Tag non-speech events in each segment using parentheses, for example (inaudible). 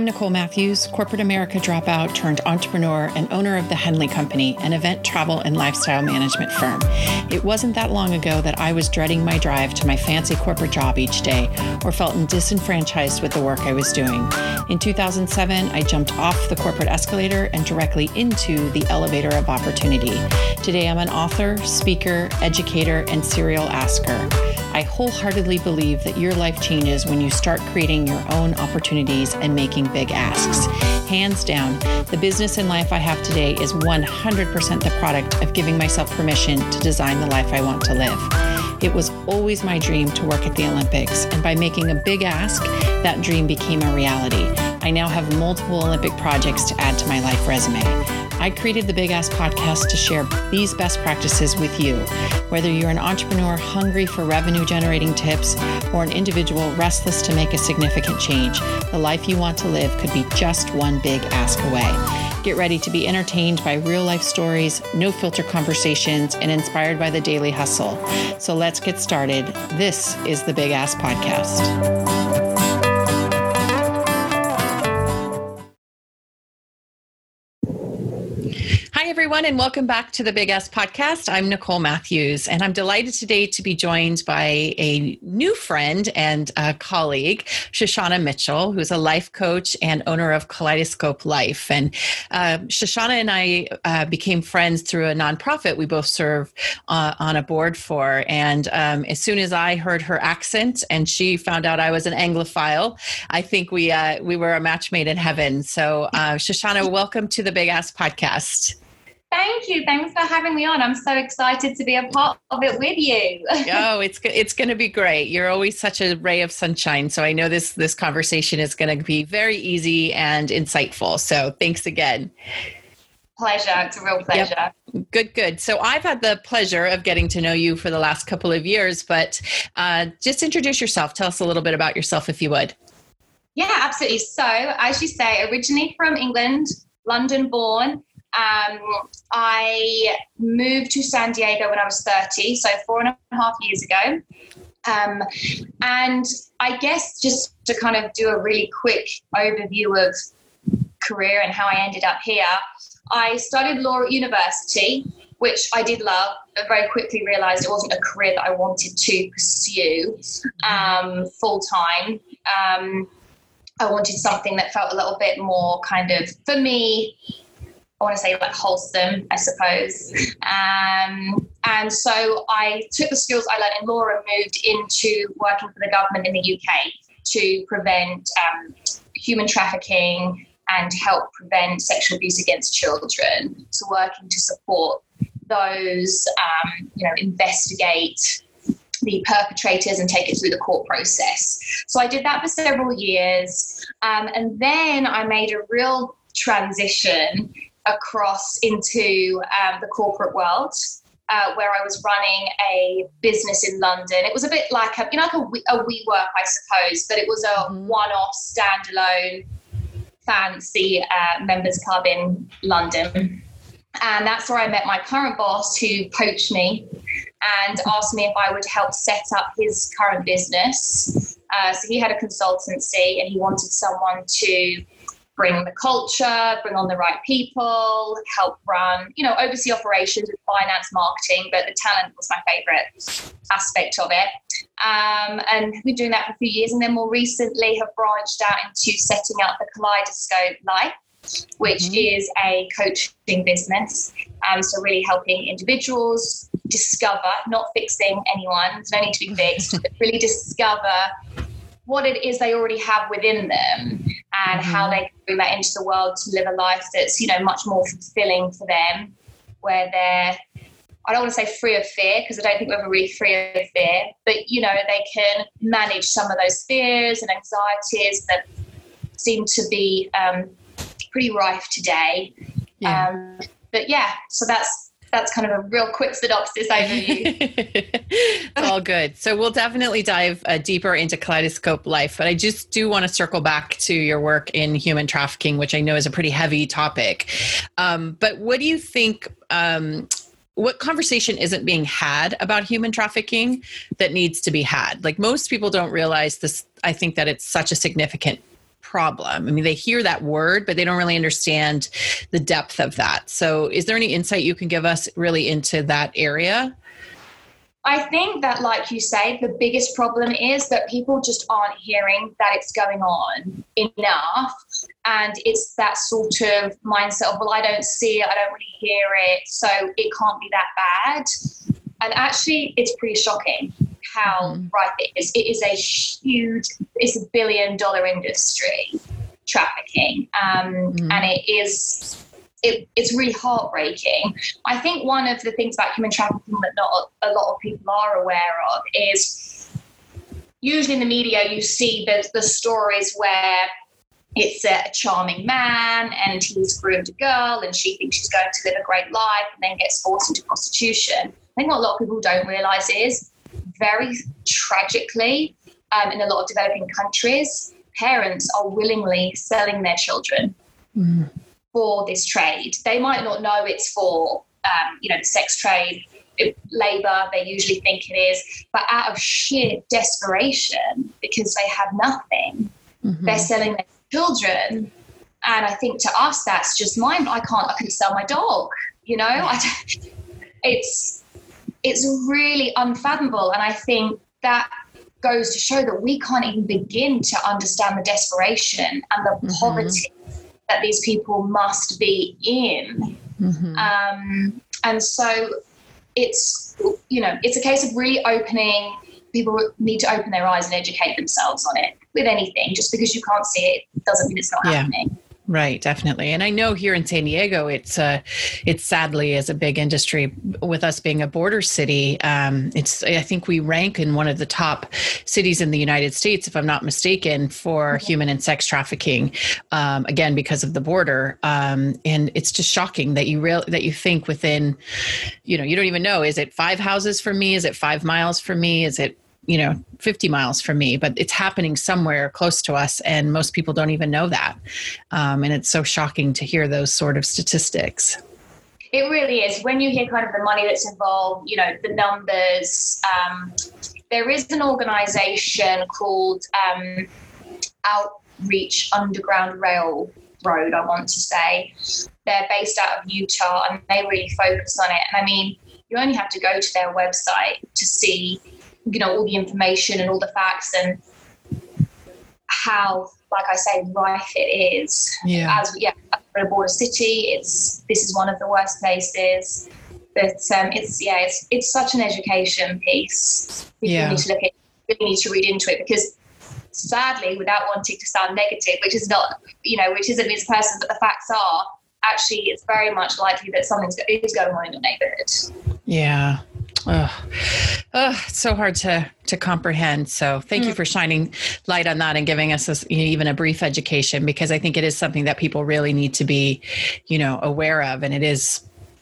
I'm Nicole Matthews, corporate America dropout turned entrepreneur and owner of the Henley Company, an event travel and lifestyle management firm. It wasn't that long ago that I was dreading my drive to my fancy corporate job each day or felt disenfranchised with the work I was doing. In 2007, I jumped off the corporate escalator and directly into the elevator of opportunity. Today, I'm an author, speaker, educator, and serial asker. I wholeheartedly believe that your life changes when you start creating your own opportunities and making big asks. Hands down, the business and life I have today is 100% the product of giving myself permission to design the life I want to live. It was always my dream to work at the Olympics, and by making a big ask, that dream became a reality. I now have multiple Olympic projects to add to my life resume. I created the Big Ask podcast to share these best practices with you. Whether you're an entrepreneur hungry for revenue generating tips or an individual restless to make a significant change, the life you want to live could be just one big ask away. Get ready to be entertained by real life stories, no filter conversations, and inspired by the daily hustle. So let's get started. This is the Big Ask Podcast. Everyone, and welcome back to the Big Ask Podcast. I'm Nicole Matthews, and I'm delighted today to be joined by a new friend and colleague, Shoshanna Mitchell, who's a life coach and owner of Kaleidoscope Life. And uh, Shoshanna and I uh, became friends through a nonprofit we both serve uh, on a board for. And um, as soon as I heard her accent and she found out I was an Anglophile, I think we uh, we were a match made in heaven. So, uh, Shoshanna, welcome to the Big Ask Podcast. Thank you. Thanks for having me on. I'm so excited to be a part of it with you. (laughs) oh, it's it's going to be great. You're always such a ray of sunshine. So I know this this conversation is going to be very easy and insightful. So thanks again. Pleasure. It's a real pleasure. Yep. Good, good. So I've had the pleasure of getting to know you for the last couple of years, but uh, just introduce yourself. Tell us a little bit about yourself, if you would. Yeah, absolutely. So, as you say, originally from England, London born, um, I moved to San Diego when I was 30, so four and a half years ago. Um, and I guess just to kind of do a really quick overview of career and how I ended up here, I studied law at university, which I did love, but very quickly realized it wasn't a career that I wanted to pursue um, full time. Um, I wanted something that felt a little bit more kind of, for me, I want to say like wholesome, I suppose. Um, and so I took the skills I learned in law and moved into working for the government in the UK to prevent um, human trafficking and help prevent sexual abuse against children. So working to support those, um, you know, investigate the perpetrators and take it through the court process. So I did that for several years. Um, and then I made a real transition across into um, the corporate world. Uh, where I was running a business in London. It was a bit like a, you know, like a, a WeWork, I suppose, but it was a mm-hmm. one-off, standalone, fancy uh, members club in London. And that's where I met my current boss, who poached me and asked me if I would help set up his current business. Uh, so he had a consultancy, and he wanted someone to bring the culture, bring on the right people, help run, you know, oversee operations with finance, marketing, but the talent was my favorite aspect of it. Um, and we've been doing that for a few years, and then more recently have branched out into setting up the Kaleidoscope Life, which mm-hmm. is a coaching business. Um, so really helping individuals discover, not fixing anyone, so no need to be fixed, (laughs) but really discover what it is they already have within them and mm-hmm. how they can bring that into the world to live a life that's you know much more fulfilling for them where they're I don't want to say free of fear because I don't think we're ever really free of fear, but you know they can manage some of those fears and anxieties that seem to be um, pretty rife today. Yeah. Um, but yeah, so that's that's kind of a real quick synopsis overview. (laughs) it's all good. So we'll definitely dive uh, deeper into kaleidoscope life, but I just do want to circle back to your work in human trafficking, which I know is a pretty heavy topic. Um, but what do you think? Um, what conversation isn't being had about human trafficking that needs to be had? Like most people don't realize this. I think that it's such a significant problem? I mean, they hear that word, but they don't really understand the depth of that. So, is there any insight you can give us really into that area? I think that, like you say, the biggest problem is that people just aren't hearing that it's going on enough. And it's that sort of mindset of, well, I don't see it, I don't really hear it, so it can't be that bad. And actually, it's pretty shocking how mm-hmm. it is. It is a huge, it's a billion dollar industry, trafficking. Um, mm-hmm. And it is it, it's really heartbreaking. I think one of the things about human trafficking that not a lot of people are aware of is usually in the media you see the, the stories where it's a charming man and he's groomed a girl and she thinks she's going to live a great life and then gets forced into prostitution. I think what a lot of people don't realize is very tragically, um, in a lot of developing countries, parents are willingly selling their children. Mm for this trade. They might not know it's for, um, you know, the sex trade, labor, they usually think it is, but out of sheer desperation, because they have nothing, mm-hmm. they're selling their children. And I think to us, that's just mine. I can't, I couldn't sell my dog, you know? (laughs) It's, it's really unfathomable. And I think that goes to show that we can't even begin to understand the desperation and the mm-hmm. poverty that these people must be in. Mm-hmm. Um, and so it's, you know, it's a case of really opening, people need to open their eyes and educate themselves on it with anything. Just because you can't see it doesn't mean it's not yeah. happening. Right, definitely. And I know here in San Diego, it's uh, it's sadly is a big industry. With us being a border city, um, it's I think we rank in one of the top cities in the United States, if I'm not mistaken, for mm-hmm. human and sex trafficking. Um, again, because of the border, um, and it's just shocking that you real that you think within, you know, you don't even know is it five houses for me? Is it five miles for me? Is it you know 50 miles from me but it's happening somewhere close to us and most people don't even know that. Um, and it's so shocking to hear those sort of statistics. It really is. When you hear kind of the money that's involved you know the numbers um, there is an organization called um, outreach underground rail road i want to say. They're based out of utah and they really focus on it. And i mean you only have to go to their website to see you know all the information and all the facts and how like i say rife it is. Yeah. As yeah a border city it's this is one of the worst places. But um, it's yeah it's it's such an education piece. We yeah. need to look at we need to read into it because sadly without wanting to sound negative which is not you know which isn't this person but the facts are actually it's very much likely that something is going on in your neighborhood. Yeah Oh, oh, it's so hard to to comprehend. So thank mm. you for shining light on that and giving us a, even a brief education because I think it is something that people really need to be, you know, aware of, and it is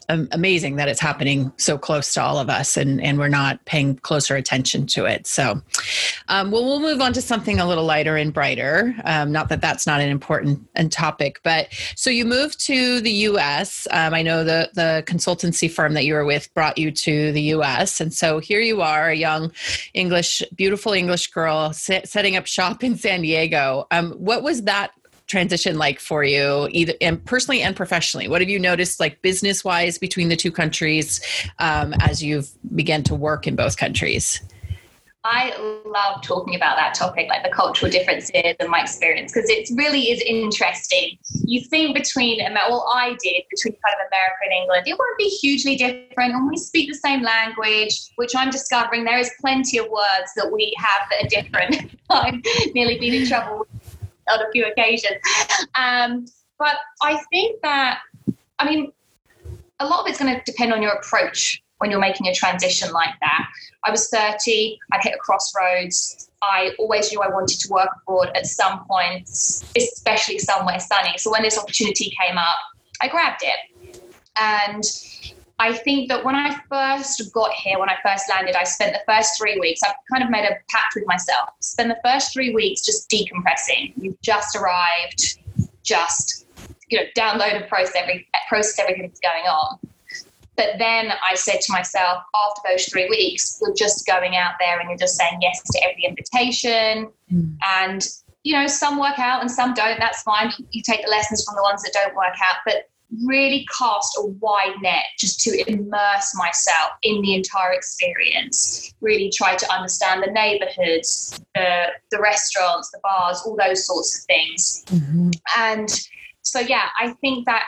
amazing that it's happening so close to all of us and, and we're not paying closer attention to it. So, um, well, we'll move on to something a little lighter and brighter. Um, not that that's not an important topic, but so you moved to the US. Um, I know the, the consultancy firm that you were with brought you to the US. And so here you are, a young English, beautiful English girl setting up shop in San Diego. Um, what was that transition like for you, either and personally and professionally? What have you noticed, like business wise, between the two countries um, as you've begun to work in both countries? I love talking about that topic, like the cultural differences and my experience, because it really is interesting. You think between, well, I did between kind of America and England, it won't be hugely different, and we speak the same language, which I'm discovering there is plenty of words that we have that are different. (laughs) I've nearly been in trouble on a few occasions. Um, but I think that, I mean, a lot of it's going to depend on your approach when you're making a transition like that. I was 30, I hit a crossroads. I always knew I wanted to work abroad at some point, especially somewhere sunny. So when this opportunity came up, I grabbed it. And I think that when I first got here, when I first landed, I spent the first three weeks, I've kind of made a pact with myself, spend the first three weeks just decompressing. You've just arrived, just, you know, download and process, every, process everything that's going on. But then I said to myself, after those three weeks, you're just going out there and you're just saying yes to every invitation. Mm. And you know, some work out and some don't. That's fine. You take the lessons from the ones that don't work out. But really cast a wide net just to immerse myself in the entire experience. Really try to understand the neighborhoods, the, the restaurants, the bars, all those sorts of things. Mm-hmm. And so, yeah, I think that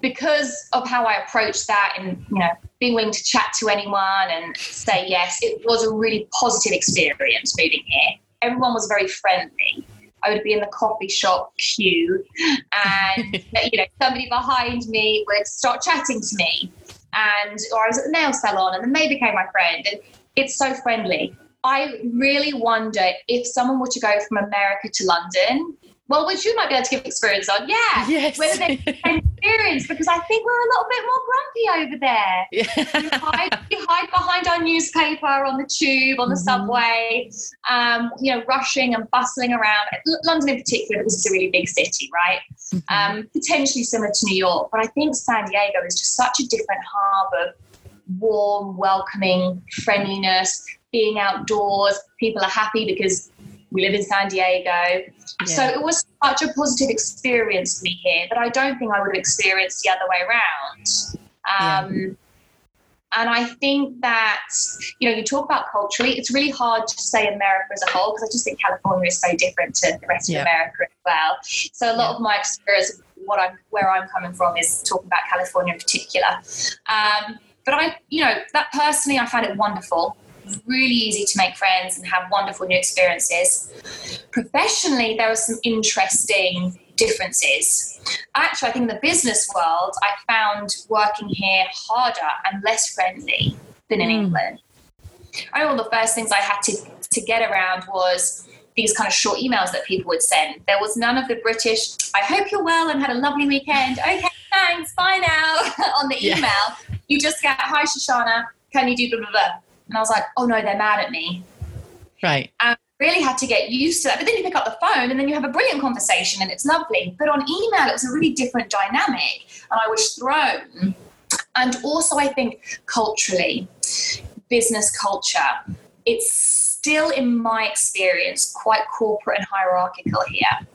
because of how I approached that and, you know, being willing to chat to anyone and say yes, it was a really positive experience moving here. Everyone was very friendly. I would be in the coffee shop queue, and (laughs) you know somebody behind me would start chatting to me, and or I was at the nail salon, and then they became my friend, and it's so friendly. I really wonder if someone were to go from America to London well, which you might be able to give experience on. Yeah. Yes. Whether they (laughs) experience, because I think we're a little bit more grumpy over there. Yeah. We, hide, we hide behind our newspaper on the tube, on the mm-hmm. subway, um, you know, rushing and bustling around. London in particular, because it's a really big city, right? Mm-hmm. Um, potentially similar to New York. But I think San Diego is just such a different harbour. warm, welcoming, friendliness, being outdoors. People are happy because we live in San Diego. Yeah. So it was such a positive experience for me here that I don't think I would have experienced the other way around. Um, yeah. And I think that, you know, you talk about culturally, it's really hard to say America as a whole because I just think California is so different to the rest yeah. of America as well. So a lot of my experience, what I'm, where I'm coming from, is talking about California in particular. Um, but I, you know, that personally, I found it wonderful really easy to make friends and have wonderful new experiences. Professionally, there were some interesting differences. Actually, I think in the business world, I found working here harder and less friendly than in mm. England. I know one of the first things I had to, to get around was these kind of short emails that people would send. There was none of the British, I hope you're well and had a lovely weekend. Okay, thanks, bye now (laughs) on the email. Yeah. You just get, hi Shoshanna, can you do blah, blah, blah. And I was like, oh no, they're mad at me. Right. And really had to get used to that. But then you pick up the phone and then you have a brilliant conversation and it's lovely. But on email, it was a really different dynamic. And I was thrown. And also, I think culturally, business culture, it's still, in my experience, quite corporate and hierarchical here.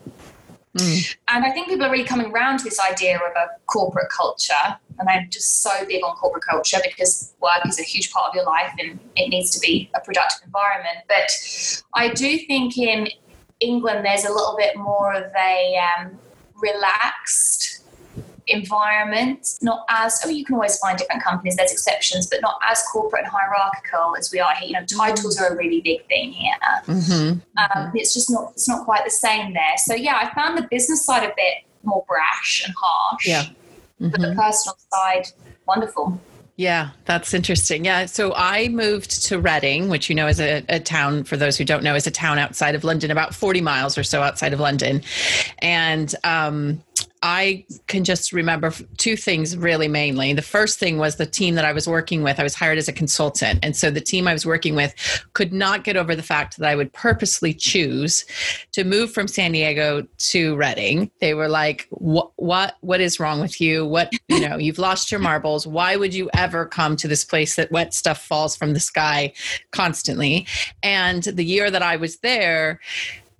Mm. And I think people are really coming around to this idea of a corporate culture. And I'm just so big on corporate culture because work is a huge part of your life and it needs to be a productive environment. But I do think in England, there's a little bit more of a um, relaxed environment, not as, mean, you can always find different companies, there's exceptions, but not as corporate and hierarchical as we are here. You know, titles are a really big thing here. Mm-hmm. Um, it's just not, it's not quite the same there. So yeah, I found the business side a bit more brash and harsh. Yeah. Mm-hmm. But the personal side, wonderful. Yeah, that's interesting. Yeah. So I moved to Reading, which you know is a, a, town, for those who don't know, is a town outside of London, about 40 miles or so outside of London. And um, I can just remember two things really mainly. The first thing was the team that I was working with. I was hired as a consultant. And so the team I was working with could not get over the fact that I would purposely choose to move from San Diego to Reading. They were like, what, what, what is wrong with you? What, you know, you've lost your marbles. Why would you ever come to this place that wet stuff falls from the sky constantly? And the year that I was there,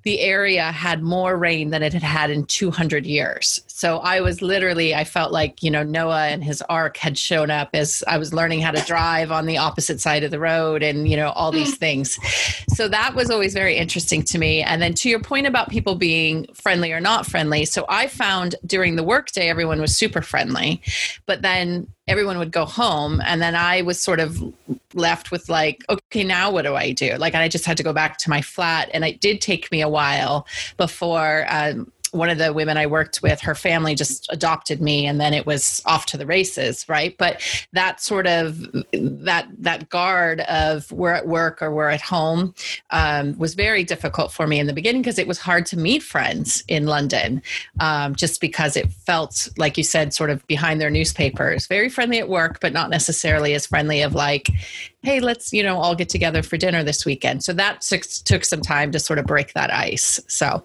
the area had more rain than it had had in 200 years. So I was literally, I felt like, you know, Noah and his ark had shown up as I was learning how to drive on the opposite side of the road and, you know, all these things. So that was always very interesting to me. And then to your point about people being friendly or not friendly. So I found during the workday, everyone was super friendly. But then everyone would go home and then i was sort of left with like okay now what do i do like i just had to go back to my flat and it did take me a while before um, one of the women I worked with, her family just adopted me and then it was off to the races, right? But that sort of that that guard of we're at work or we're at home um, was very difficult for me in the beginning because it was hard to meet friends in London, um, just because it felt like you said, sort of behind their newspapers, very friendly at work, but not necessarily as friendly of like, hey, let's you know all get together for dinner this weekend. So that took, took some time to sort of break that ice. So.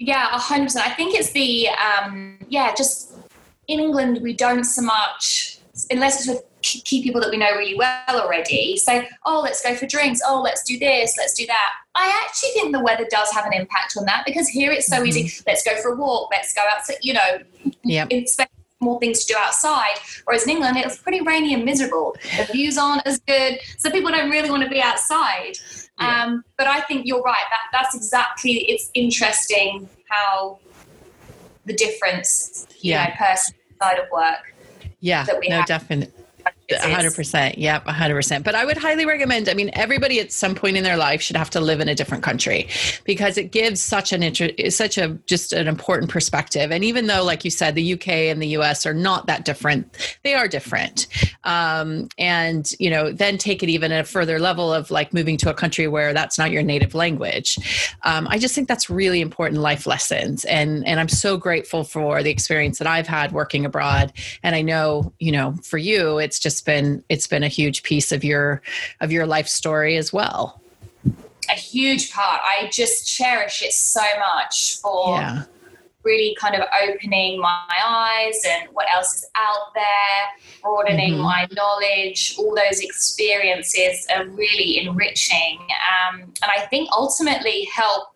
Yeah, hundred percent. I think it's the um, yeah, just in England we don't so much unless it's with key people that we know really well already say, oh, let's go for drinks. Oh, let's do this. Let's do that. I actually think the weather does have an impact on that because here it's so mm-hmm. easy. Let's go for a walk. Let's go out. you know, yeah. expect more things to do outside. Whereas in England, it's pretty rainy and miserable. The views aren't as good, so people don't really want to be outside. Yeah. Um, but I think you're right. That that's exactly. It's interesting how the difference, you yeah. know, personal side of work. Yeah, That we no, definitely. 100% yep 100% but i would highly recommend i mean everybody at some point in their life should have to live in a different country because it gives such an inter- such a just an important perspective. And even though like you said the uk and the us are not that different they are different. Um, and you know then take it even at a further level of like moving to a country where that's not your native language. Um, i just think that's really important life lessons. And and i'm so grateful for the experience that i've had working abroad. And i know you know for you it's just it's been it's been a huge piece of your of your life story as well a huge part i just cherish it so much for yeah. really kind of opening my eyes and what else is out there broadening mm-hmm. my knowledge all those experiences are really enriching um, and i think ultimately help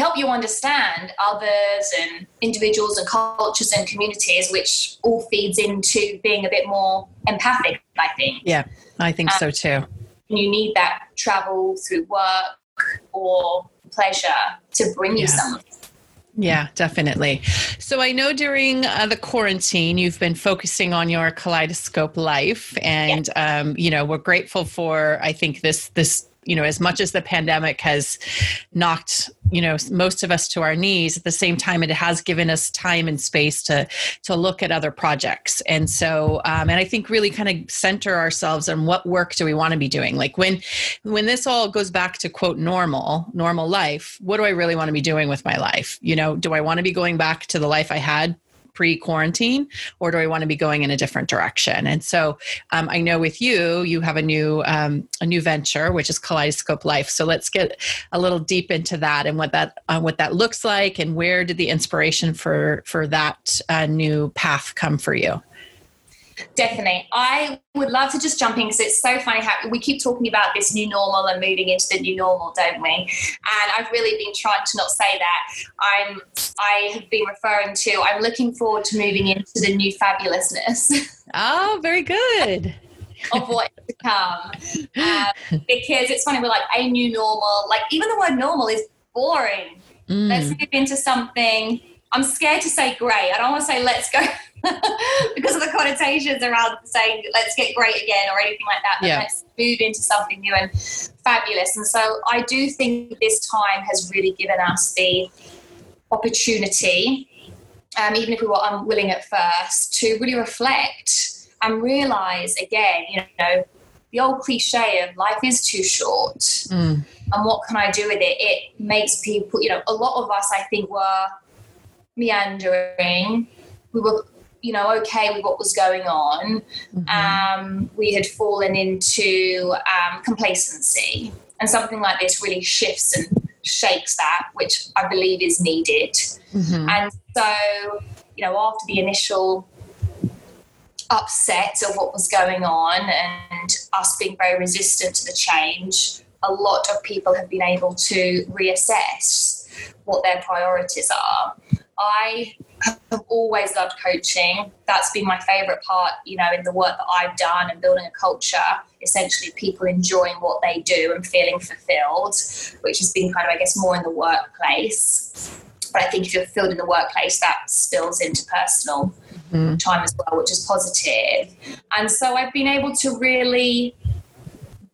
help you understand others and individuals and cultures and communities, which all feeds into being a bit more empathic, I think. Yeah, I think um, so too. You need that travel through work or pleasure to bring you yeah. Yeah, definitely. So I know during uh, the quarantine, you've been focusing on your kaleidoscope life, and yeah. um, you know we're grateful for. I think this this you know as much as the pandemic has knocked you know most of us to our knees at the same time it has given us time and space to to look at other projects. And so um, and i think really kind of center ourselves on what work do we want to be doing? Like when when this all goes back to quote normal normal life what do i really want to be doing with my life? You know do i want to be going back to the life i had pre quarantine, or do I want to be going in a different direction? And so um, I know with you, you have a new um, a new venture, which is Kaleidoscope Life. So let's get a little deep into that and what that uh, what that looks like, and where did the inspiration for for that uh, new path come for you? Definitely. I would love to just jump in because it's so funny how we keep talking about this new normal and moving into the new normal, don't we? And I've really been trying to not say that. I'm I have been referring to I'm looking forward to moving into the new fabulousness. (laughs) Oh, very good. of what to come. Um, (laughs) because it's funny, we're like a new normal. Like even the word normal is boring. Mm. Let's move into something. I'm scared to say grey. I don't want to say let's go (laughs) (laughs) because of the connotations around saying let's get great again or anything like that. But yeah. let's move into something new and fabulous. And so I do think this time has really given us the opportunity, um, even if we were unwilling at first, to really reflect and realize again, you know, the old cliche of life is too short. Mm. And what can I do with it? It makes people, you know, a lot of us, I think, were meandering. We were you know okay with what was going on mm-hmm. um, we had fallen into um, complacency and something like this really shifts and shakes that which i believe is needed mm-hmm. and so you know after the initial upset of what was going on and us being very resistant to the change a lot of people have been able to reassess what their priorities are I have always loved coaching. That's been my favorite part, you know, in the work that I've done and building a culture, essentially people enjoying what they do and feeling fulfilled, which has been kind of, I guess, more in the workplace. But I think if you're fulfilled in the workplace, that spills into personal mm-hmm. time as well, which is positive. And so I've been able to really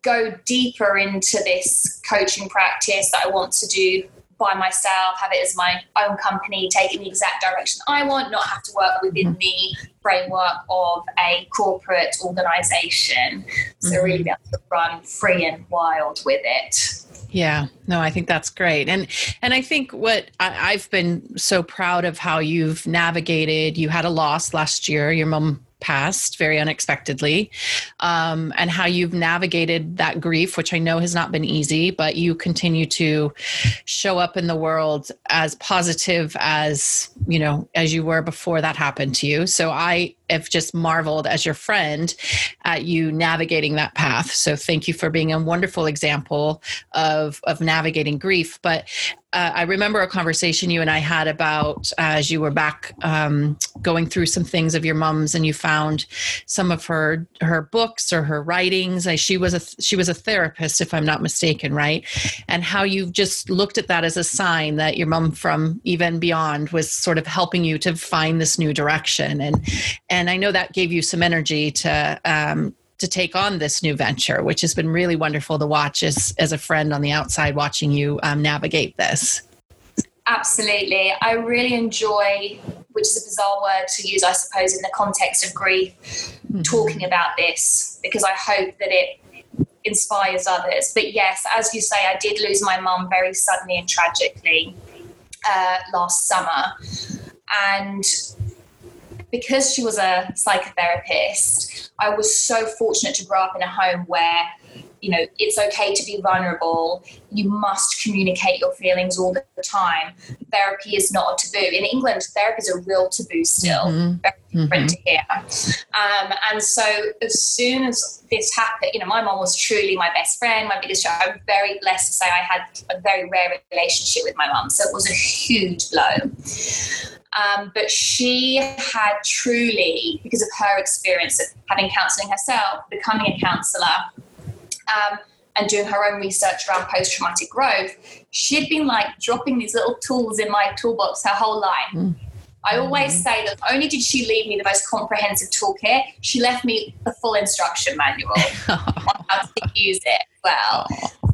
go deeper into this coaching practice that I want to do by myself, have it as my own company, take it in the exact direction I want, not have to work within mm-hmm. the framework of a corporate organization. So mm-hmm. really be able to run free and wild with it. Yeah, no, I think that's great, and and I think what I, I've been so proud of how you've navigated. You had a loss last year. Your mom passed very unexpectedly, um, and how you've navigated that grief, which I know has not been easy, but you continue to show up in the world as positive as you know as you were before that happened to you. So I have just marveled as your friend at you navigating that path. So thank you for being a wonderful example of of navigating grief. But uh, I remember a conversation you and I had about uh, as you were back um, going through some things of your mom's, and you found some of her her books or her writings. I, she was a she was a therapist, if I'm not mistaken, right? And how you've just looked at that as a sign that your mom from even beyond was sort of helping you to find this new direction, and and I know that gave you some energy to um, to take on this new venture, which has been really wonderful to watch as, as a friend on the outside watching you um, navigate this. Absolutely. I really enjoy, which is a bizarre word to use, I suppose, in the context of grief, mm-hmm. talking about this because I hope that it inspires others. But yes, as you say, I did lose my mum very suddenly and tragically uh, last summer. And because she was a psychotherapist, I was so fortunate to grow up in a home where you know it's okay to be vulnerable. You must communicate your feelings all the time. Therapy is not a taboo. In england therapy is a real taboo still. Mm-hmm. very different mm-hmm. to here. Um, and so as soon as this happened you know my mom was truly my best friend my biggest child i'm very blessed to say i had a very rare relationship with my mom so it was a huge blow. Um, but she had truly, because of her experience of having counselling herself, becoming a counsellor, um, and doing her own research around post traumatic growth, she'd been like dropping these little tools in my toolbox her whole life. Mm. I always mm. say that only did she leave me the most comprehensive toolkit, she left me the full instruction manual on (laughs) how to use it well.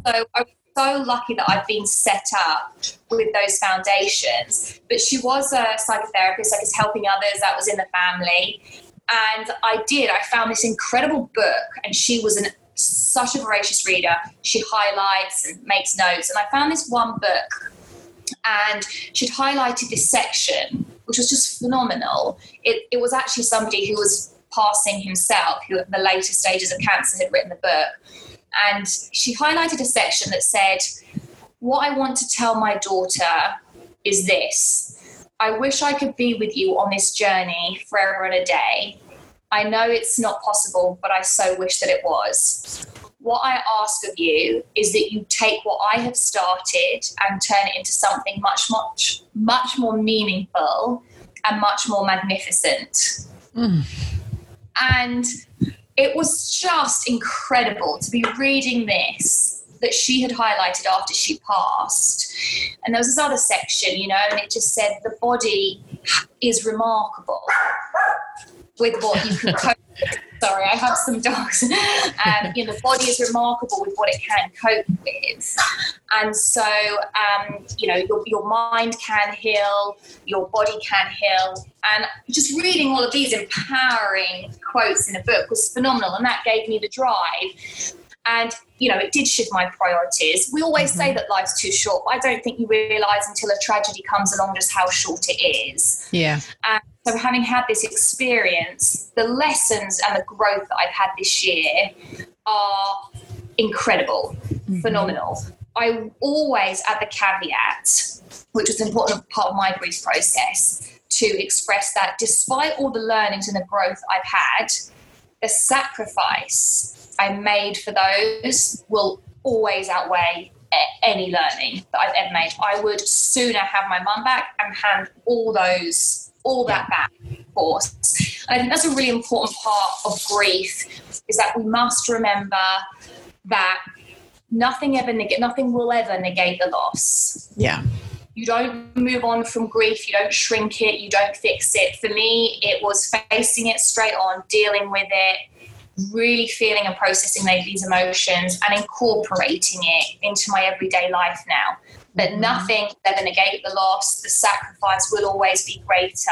So I'm so lucky that I've been set up with those foundations. But she was a psychotherapist, I guess helping others, that was in the family. And I did, I found this incredible book, and she was an such a voracious reader. She highlights and makes notes. And I found this one book, and she'd highlighted this section, which was just phenomenal. It, it was actually somebody who was passing himself, who at the later stages of cancer had written the book and she highlighted a section that said, What I want to tell my daughter is this I wish I could be with you on this journey forever and a day. I know it's not possible, but I so wish that it was. What I ask of you is that you take what I have started and turn it into something much, much, much more meaningful and much more magnificent. Mm. And it was just incredible to be reading this that she had highlighted after she passed. And there was this other section, you know, and it just said the body is remarkable with what you can (laughs) cope with. Sorry, I have some dogs. Um, you know, the body is remarkable with what it can cope with. And so, um, you know, your, your mind can heal, your body can heal. And just reading all of these empowering quotes in a book was phenomenal. And that gave me the drive and you know it did shift my priorities we always mm-hmm. say that life's too short but i don't think you realize until a tragedy comes along just how short it is yeah and so having had this experience the lessons and the growth that i've had this year are incredible mm-hmm. phenomenal i always add the caveat which was an important part of my grief process to express that despite all the learnings and the growth i've had the sacrifice I made for those will always outweigh any learning that I've ever made. I would sooner have my mum back and hand all those, all that back, of course. And I think that's a really important part of grief is that we must remember that nothing ever neg- nothing will ever negate the loss. Yeah. You don't move on from grief, you don't shrink it, you don't fix it. For me, it was facing it straight on, dealing with it, really feeling and processing these emotions and incorporating it into my everyday life now. That mm-hmm. nothing ever negate the loss, the sacrifice will always be greater.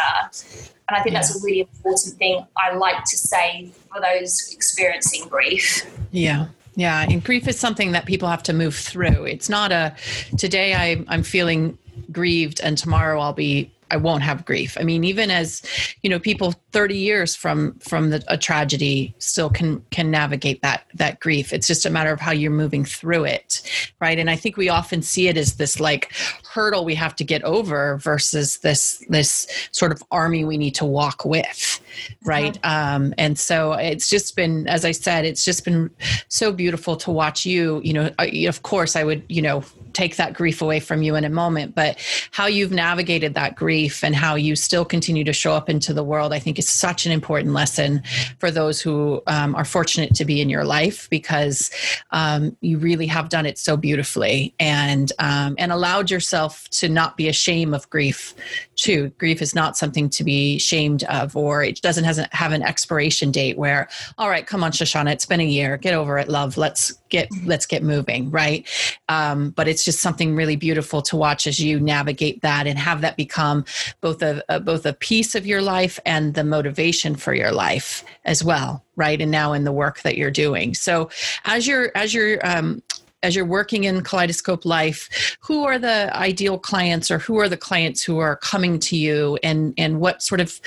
And I think that's a really important thing I like to say for those experiencing grief. Yeah. Yeah. And grief is something that people have to move through. It's not a today I, I'm feeling grieved and tomorrow I'll be I won't have grief. I mean, even as you know, people 30 years from from the, a tragedy still can can navigate that that grief. It's just a matter of how you're moving through it, right? And I think we often see it as this like hurdle we have to get over versus this this sort of army we need to walk with, right? Uh-huh. Um, and so it's just been, as I said, it's just been so beautiful to watch you. You know, of course, I would you know take that grief away from you in a moment, but how you've navigated that grief and how you still continue to show up into the world, I think is such an important lesson for those who um, are fortunate to be in your life because um, you really have done it so beautifully and um, and allowed yourself to not be ashamed of grief too. Grief is not something to be shamed of, or it doesn't hasn't have an expiration date where, all right, come on, Shoshanna, it's been a year, get over it, love. Let's get let's get moving, right? Um, but it's just something really beautiful to watch as you navigate that and have that become both a, a both a piece of your life and the motivation for your life as well, right? And now in the work that you're doing. So as you're as you're um, as you're working in kaleidoscope life who are the ideal clients or who are the clients who are coming to you and and what sort of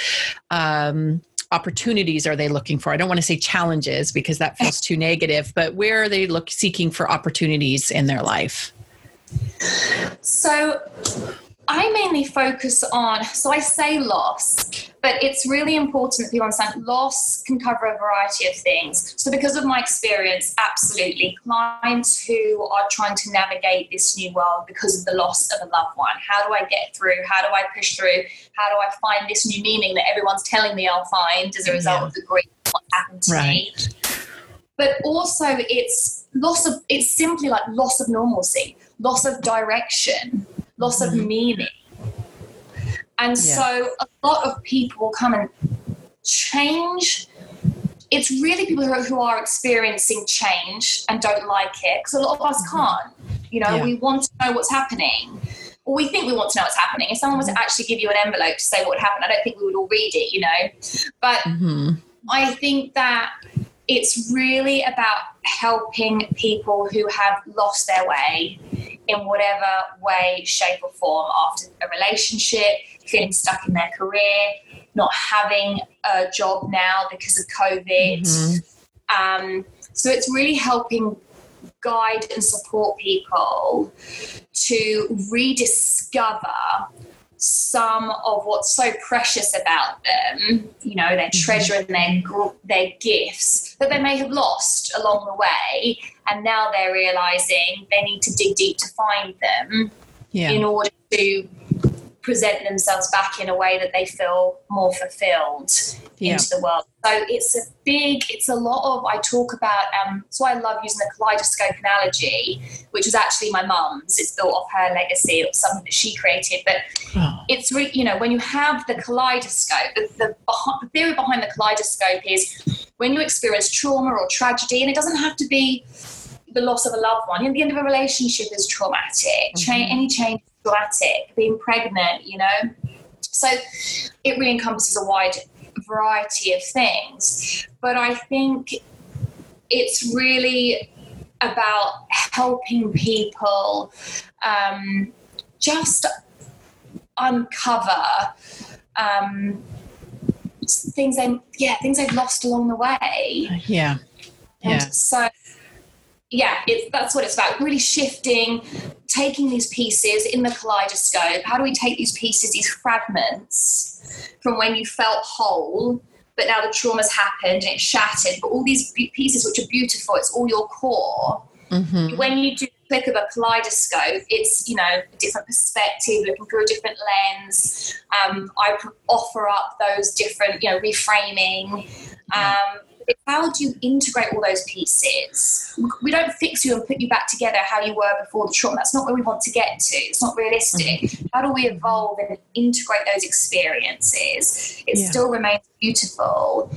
um, opportunities are they looking for? I don't want to say challenges because that feels too negative but where are they look seeking for opportunities in their life? So I mainly focus on, so I say loss, but it's really important that people understand loss can cover a variety of things. So, because of my experience, absolutely, clients who are trying to navigate this new world because of the loss of a loved one, how do I get through? How do I push through? How do I find this new meaning that everyone's telling me I'll find as a result yeah. of the grief what happened to right. me? But also, it's loss of, it's simply like loss of normalcy, loss of direction loss of mm-hmm. meaning. And yeah. so a lot of people come and change. It's really people who are, who are experiencing change and don't like it because a lot of us mm-hmm. can't. You know, yeah. we want to know what's happening. Or we think we want to know what's happening. If someone was to mm-hmm. actually give you an envelope to say what would happen, I don't think we would all read it, you know. But mm-hmm. I think that it's really about helping people who have lost their way in whatever way, shape, or form after a relationship, feeling stuck in their career, not having a job now because of COVID. Mm-hmm. Um, so it's really helping guide and support people to rediscover some of what's so precious about them, you know, their mm-hmm. treasure and their their gifts that they may have lost along the way, and now they're realizing they need to dig deep to find them yeah. in order to present themselves back in a way that they feel more fulfilled yeah. into the world. So it's a big, it's a lot of, I talk about, um, so I love using the kaleidoscope analogy, which was actually my mum's. It's built off her legacy, was something that she created. But oh. it's, re- you know, when you have the kaleidoscope, the, the, the theory behind the kaleidoscope is when you experience trauma or tragedy, and it doesn't have to be the loss of a loved one. You know, the end of a relationship is traumatic. Mm-hmm. any change being pregnant, you know. So it really encompasses a wide variety of things. But I think it's really about helping people um, just uncover um, things they yeah things they've lost along the way. Yeah. Yeah. So yeah, it's, that's what it's about. Really shifting, taking these pieces in the kaleidoscope. How do we take these pieces, these fragments from when you felt whole, but now the trauma's happened and it's shattered, but all these pieces which are beautiful, it's all your core. Mm-hmm. When you do click of a kaleidoscope, it's you know a different perspective, looking through a different lens. Um, I offer up those different, you know, reframing. Um, how do you integrate all those pieces? We don't fix you and put you back together how you were before the trauma. That's not where we want to get to. It's not realistic. Mm-hmm. How do we evolve and integrate those experiences? It yeah. still remains beautiful.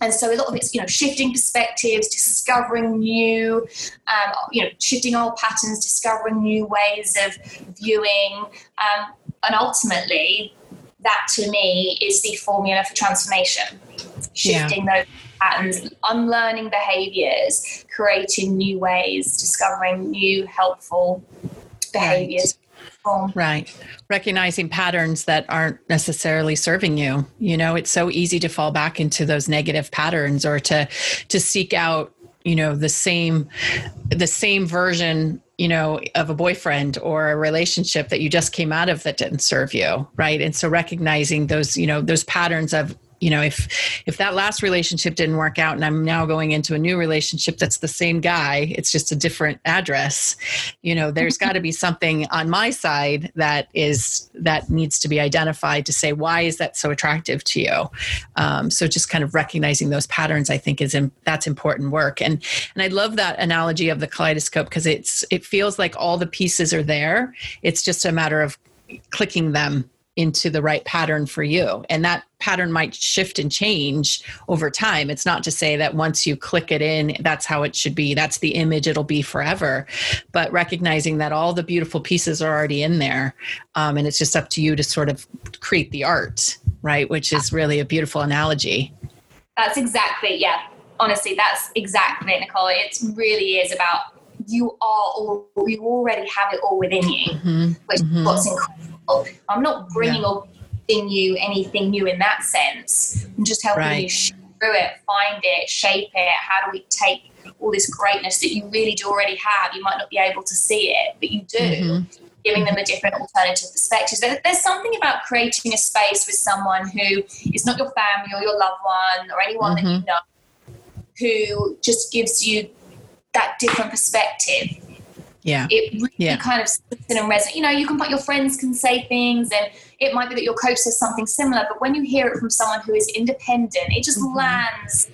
And so a lot of it's, you know, shifting perspectives, discovering new, um, you know, shifting old patterns, discovering new ways of viewing, um, and ultimately, that to me is the formula for transformation. Shifting yeah. those patterns, unlearning behaviors, creating new ways, discovering new helpful behaviors. Right. Right. Recognizing patterns that aren't necessarily serving you. You know, it's so easy to fall back into those negative patterns or to to seek out, you know, the same the same version you know of a boyfriend or a relationship that you just came out of that didn't serve you right and so recognizing those you know those patterns of you know if if that last relationship didn't work out and i'm now going into a new relationship that's the same guy it's just a different address you know there's got to be something on my side that is that needs to be identified to say why is that so attractive to you? Um, so just kind of recognizing those patterns i think is in, that's important work. And and i love that analogy of the kaleidoscope because it's it feels like all the pieces are there. It's just a matter of clicking them into the right pattern for you. And that pattern might shift and change over time. It's not to say that once you click it in, that's how it should be. That's the image it'll be forever. But recognizing that all the beautiful pieces are already in there. Um, and it's just up to you to sort of create the art, right? Which is really a beautiful analogy. That's exactly, yeah. Honestly, that's exactly it, Nicole. It really is about you are all, you already have it all within you, mm-hmm. which mm-hmm. is what's incredible I'm not bringing yeah. or giving you anything new in that sense. I'm just helping right. you through it, find it, shape it. How do we take all this greatness that you really do already have? You might not be able to see it, but you do. Mm-hmm. Giving them a different alternative perspective. There's something about creating a space with someone who is not your family or your loved one or anyone mm-hmm. that you mm-hmm. know who just gives you that different perspective yeah it really yeah. kind of sits in and resonates you know you can put your friends can say things and it might be that your coach says something similar but when you hear it from someone who is independent it just mm-hmm. lands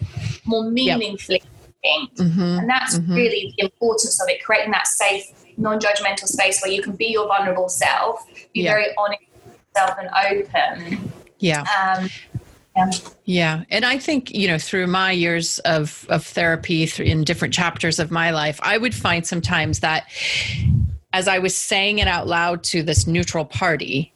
more meaningfully yep. mm-hmm. and that's mm-hmm. really the importance of it creating that safe non-judgmental space where you can be your vulnerable self be very honest self and open yeah um, yeah. yeah. And I think, you know, through my years of, of therapy in different chapters of my life, I would find sometimes that as I was saying it out loud to this neutral party,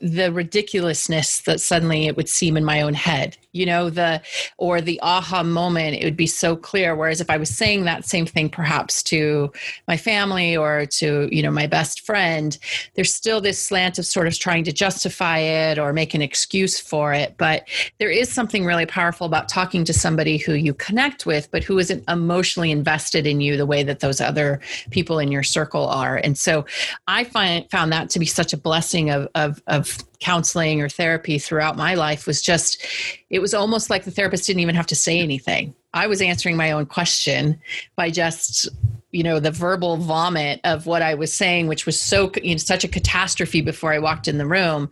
the ridiculousness that suddenly it would seem in my own head you know the or the aha moment it would be so clear. Whereas if i was saying that same thing perhaps to my family or to you know my best friend there's still this slant of sort of trying to justify it or make an excuse for it. But there is something really powerful about talking to somebody who you connect with but who isn't emotionally invested in you the way that those other people in your circle are. And so i find found that to be such a blessing of of, of counseling or therapy throughout my life was just it was almost like the therapist didn't even have to say anything. I was answering my own question by just you know the verbal vomit of what i was saying which was so you know, such a catastrophe before i walked in the room.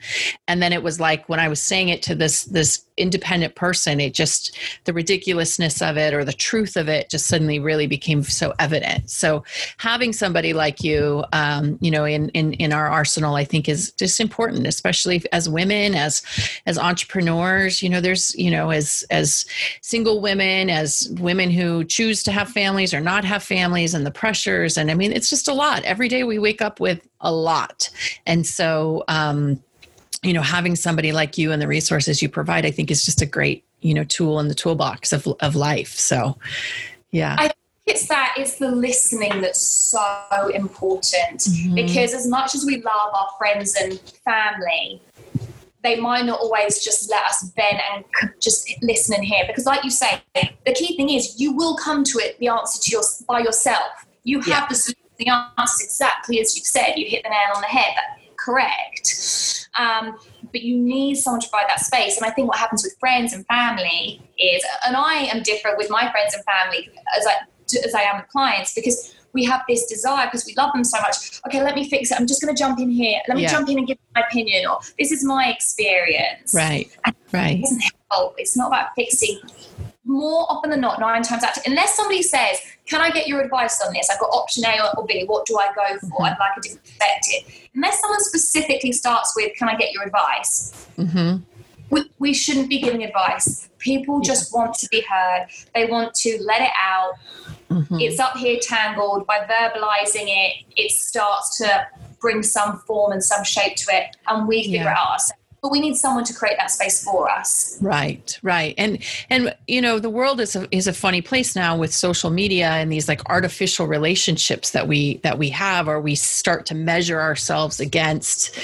And then it was like when i was saying it to this this independent person it just the ridiculousness of it or the truth of it just suddenly really became so evident. So having somebody like you um, you know in, in in our arsenal i think is just important especially as women as as entrepreneurs you know there's you know as as single women as women who choose to have families or not have families and the pressures. And i mean it's just a lot. Every day we wake up with a lot. And so um you know having somebody like you and the resources you provide i think is just a great you know tool in the toolbox of, of life so yeah I- it's that it's the listening that's so important mm-hmm. because as much as we love our friends and family they might not always just let us vent and just listen and hear because like you say the key thing is you will come to it the answer to your by yourself you have yeah. the, the answers exactly as you've said you hit the nail on the head correct. Um, but you need someone to provide that space. And I think what happens with friends and family is, and I am different with my friends and family as I as I am with clients because we have this desire because we love them so much. Okay, let me fix it. I'm just going to jump in here. Let me yeah. jump in and give my opinion, or this is my experience. Right. And right. It doesn't help. It's not about fixing more often than not, nine times out unless somebody says, Can I get your advice on this? I've got option A or B. What do I go for? Mm-hmm. I'd like a different perspective. Unless someone specifically starts with, Can I get your advice? Mm-hmm. We, we, shouldn't be giving advice. People just want to be heard, they want to let it out. Mm-hmm. It's up here tangled. By verbalizing it, it starts to bring some form and some shape to it, and we figure yeah. it out ourselves but we need someone to create that space for us. Right right. And and you know the world is a, is a funny place now with social media and these like artificial relationships that we that we have or we start to measure ourselves against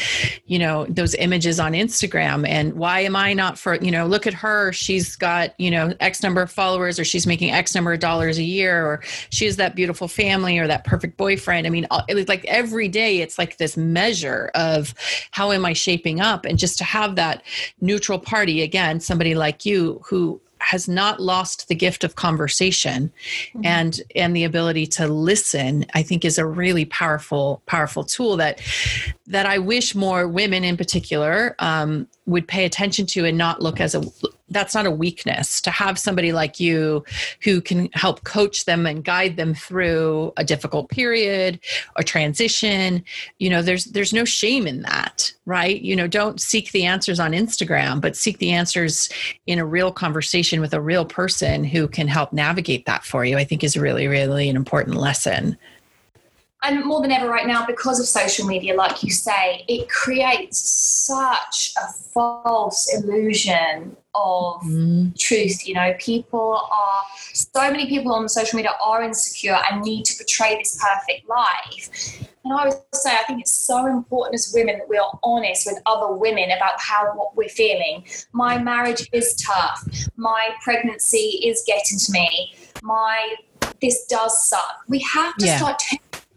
you know those images on instagram. And why am i not for you know look at her. She's got you know x number of followers or she's making x number of dollars a year or she has that beautiful family or that perfect boyfriend. I mean like every day it's like this measure of how am i shaping up? And just to have that neutral party again somebody like you who has not lost the gift of conversation mm-hmm. and and the ability to listen i think is a really powerful powerful tool that that i wish more women in particular um, would pay attention to and not look as a that's not a weakness. To have somebody like you who can help coach them and guide them through a difficult period a transition you know there's there's no shame in that right? You know don't seek the answers on instagram but seek the answers in a real conversation with a real person who can help navigate that for you i think is really really an important lesson and more than ever right now because of social media like you say it creates such a false illusion of mm. truth you know people are so many people on social media are insecure and need to portray this perfect life and I would say I think it's so important as women that we are honest with other women about how what we're feeling. My marriage is tough. My pregnancy is getting to me. My this does suck. We have to yeah. start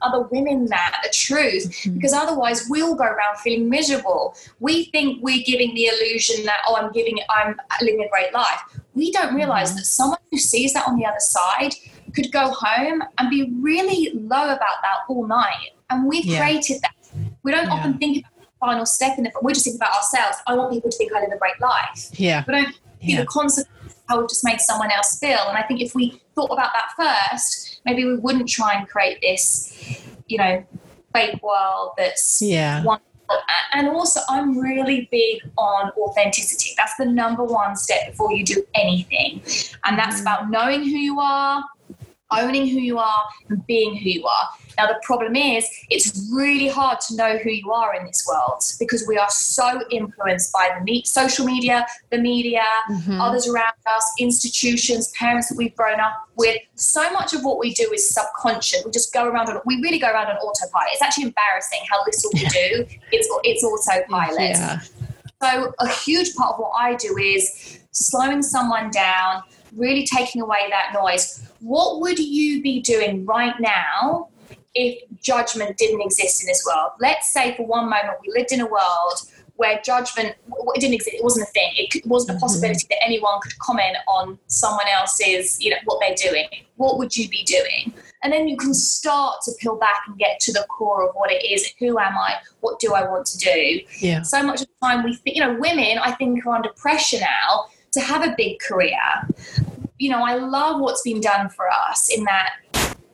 other women that the truth mm-hmm. because otherwise we'll go around feeling miserable we think we're giving the illusion that oh i'm giving i'm living a great life we don't realize mm-hmm. that someone who sees that on the other side could go home and be really low about that all night and we've yeah. created that we don't yeah. often think about the final step in it but we just think about ourselves i want people to think i live a great life yeah we don't think yeah. the consequences how we've just made someone else feel and i think if we thought about that first maybe we wouldn't try and create this, you know, fake world that's yeah. And also, I'm really big on authenticity. That's the number one step before you do anything. And that's mm. about knowing who you are, owning who you are, and being who you are. Now, the problem is, it's really hard to know who you are in this world because we are so influenced by the me- social media, the media, mm-hmm. others around us, institutions, parents that we've grown up with. So much of what we do is subconscious. We just go around on, we really go around on autopilot. It's actually embarrassing how little we do. (laughs) It's, it's autopilot. Yeah. So, a huge part of what I do is slowing someone down, really taking away that noise. What would you be doing right now if judgment didn't exist in this world. Let's say for one moment we lived in a world where judgment it didn't exist. It wasn't a thing. It wasn't a mm-hmm. possibility that anyone could comment on someone else's, you know, what they're doing. What would you be doing? And then you can start to peel back and get to the core of what it is. Who am I? What do I want to do? Yeah. So much of the time we think, you know, women I think are under pressure now to have a big career. You know, I love what's been done for us in that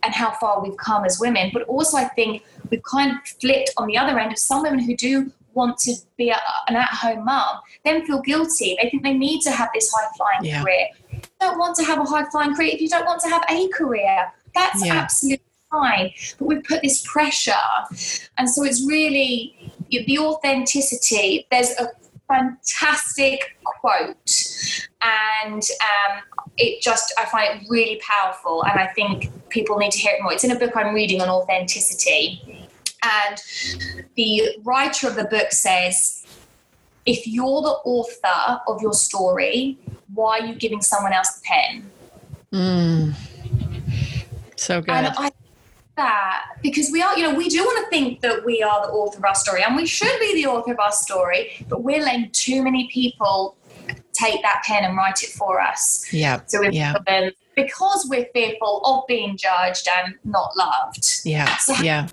and how far we've come as women. But also, I think we've kind of flipped on the other end of some women who do want to be a, an at home mum, then feel guilty. They think they need to have this high flying yeah. career. You don't want to have a high flying career if you don't want to have a career. That's yeah. absolutely fine. But we put this pressure. And so it's really the authenticity. There's a fantastic quote. And um, it just i find it really powerful and i think people need to hear it more. It's in a book i'm reading on authenticity. And the writer of the book says if you're the author of your story why are you giving someone else the pen? Mm. so good. And I, that because we are, you know, we do want to think that we are the author of our story and we should be the author of our story, but we're letting too many people take that pen and write it for us. Yeah. So we're yeah. because we're fearful of being judged and not loved. Yeah. So yeah.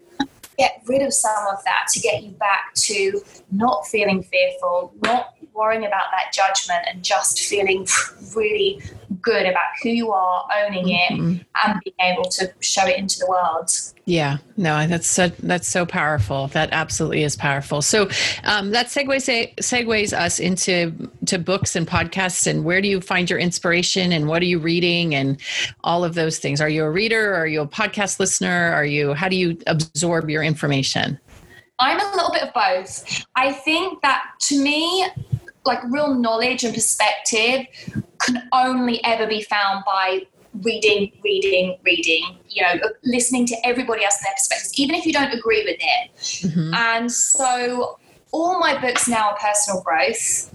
Get rid of some of that to get you back to not feeling fearful, not worrying about that judgment, and just feeling really good about who you are, owning mm-hmm. it, and being able to show it into the world. Yeah, no, that's so that's so powerful. That absolutely is powerful. So um, that segues segues us into to books and podcasts. And where do you find your inspiration? And what are you reading? And all of those things. Are you a reader? Are you a podcast listener? Are you? How do you absorb your information? I'm a little bit of both. I think that to me, like real knowledge and perspective can only ever be found by reading, reading, reading, you know, listening to everybody else and their perspectives, even if you don't agree with it. Mm-hmm. And so all my books now are personal growth.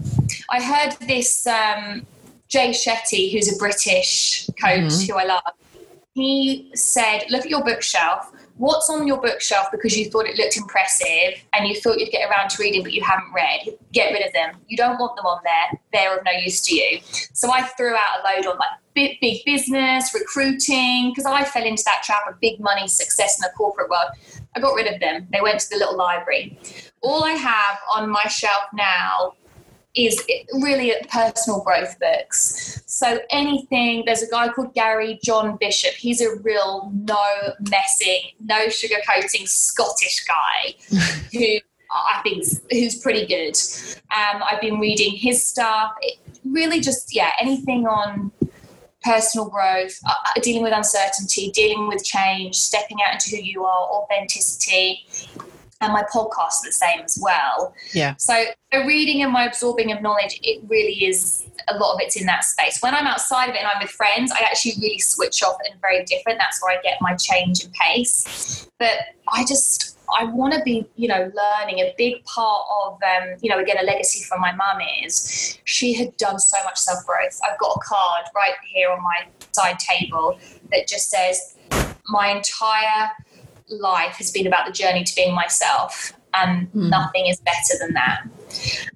I heard this um, Jay Shetty, who's a British coach mm-hmm. who I love, he said, Look at your bookshelf what's on your bookshelf because you thought it looked impressive and you thought you'd get around to reading but you haven't read? Get rid of them. You don't want them on there. They're of no use to you. So i threw out a load on like big, big business recruiting because i fell into that trap of big money success in the corporate world. I got rid of them. They went to the little library. All i have on my shelf now is really personal growth books. So anything, there's a guy called Gary John Bishop. He's a real no messing, no sugarcoating Scottish guy (laughs) who I think who's pretty good. Um, I've been reading his stuff. It really just yeah, anything on personal growth, uh, uh, dealing with uncertainty, dealing with change, stepping out into who you are, authenticity and my podcast the same as well. Yeah. So the reading and my absorbing of knowledge, it really is a lot of it's in that space. When I'm outside of it and I'm with friends, I actually really switch off and very different. That's where I get my change and pace. But I just I want to be, you know, learning. A big part of, um, you know, again, a legacy from my mum is she had done so much self growth. I've got a card right here on my side table that just says, my entire life has been about the journey to being myself, and mm. nothing is better than that.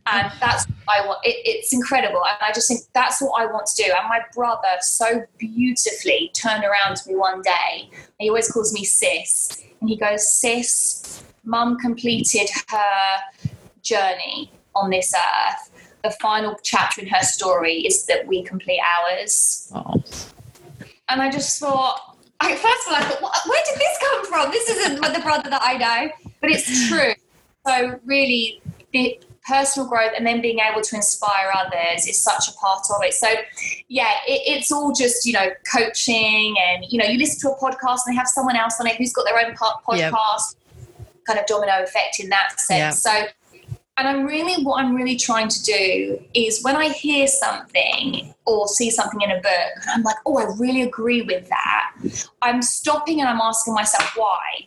And that's I want. It, it's incredible, and I just think that's what I want to do. And my brother so beautifully turned around to me one day. he always calls me sis, and he goes, "Sis, Mum completed her journey on this earth. The final chapter in her story is that we complete ours." Oh. And I just thought, I, first of all, I thought, where did this come from? This isn't the brother that I know, but it's true. So really, the personal growth and then being able to inspire others is such a part of it. So yeah, it, it's all just you know coaching and you know you listen to a podcast and they have someone else on it who's got their own podcast, yep. kind of domino effect in that sense. Yep. So and I'm really, what I'm really trying to do is when I hear something or see something in a book, and I'm like, oh, I really agree with that, I'm stopping and I'm asking myself why.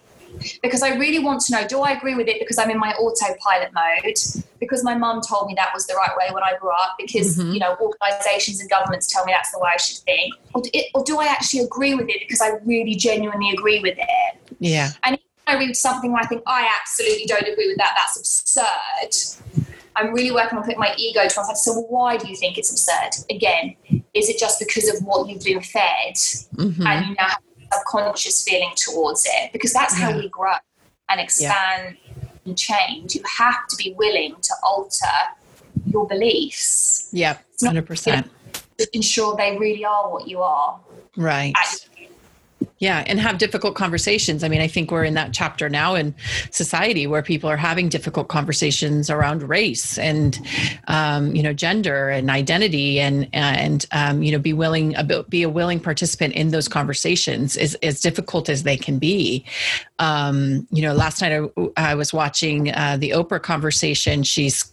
Because I really want to know do I agree with it because I'm in my autopilot mode? Because my mum told me that was the right way when I grew up? Because, mm-hmm. you know, organizations and governments tell me that's the way I should think? Or do, it, or do I actually agree with it because I really genuinely agree with it? Yeah. And I read something where I think I absolutely don't agree with that, that's absurd. I'm really working on putting my ego to one side. So why do you think it's absurd? Again, is it just because of what you've been fed mm-hmm. and you now have a subconscious feeling towards it? Because that's yeah. how we grow and expand yeah. and change. You have to be willing to alter your beliefs. Yeah, hundred percent. Ensure they really are what you are. Right. At yeah, and have difficult conversations. I mean, I think we're in that chapter now in society where people are having difficult conversations around race and, um, you know, gender and identity, and and um, you know, be willing be a willing participant in those conversations, is as difficult as they can be. Um, you know, last night I, I was watching uh, the Oprah conversation. She's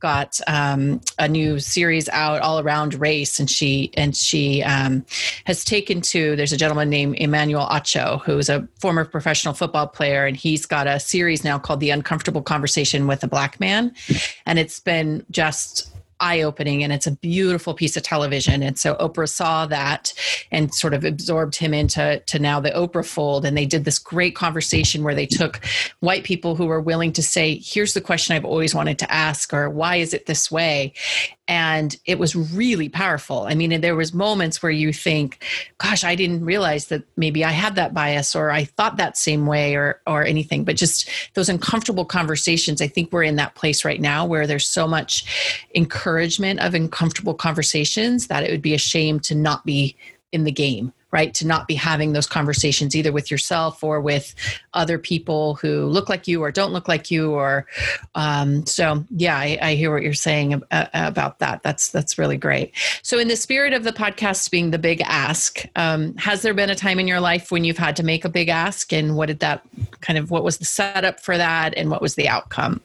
got um, a new series out all around race, and she and she um, has taken to. There's a gentleman named Emmanuel Acho who's a former professional football player, and he's got a series now called "The Uncomfortable Conversation with a Black Man," and it's been just eye opening and it's a beautiful piece of television. And so Oprah saw that and sort of absorbed him into to now the Oprah fold. And they did this great conversation where they took white people who were willing to say, here's the question I've always wanted to ask, or why is it this way? And it was really powerful. I mean there was moments where you think gosh i didn't realize that maybe i had that bias or i thought that same way or or anything. But just those uncomfortable conversations i think we're in that place right now where there's so much encouragement of uncomfortable conversations that it would be a shame to not be in the game right to not be having those conversations either with yourself or with other people who look like you or don't look like you or um, so yeah I, I, hear what you're saying about that. That's that's really great. So in the spirit of the podcast being the big ask um, has there been a time in your life when you've had to make a big ask and what did that kind of what was the setup for that and what was the outcome?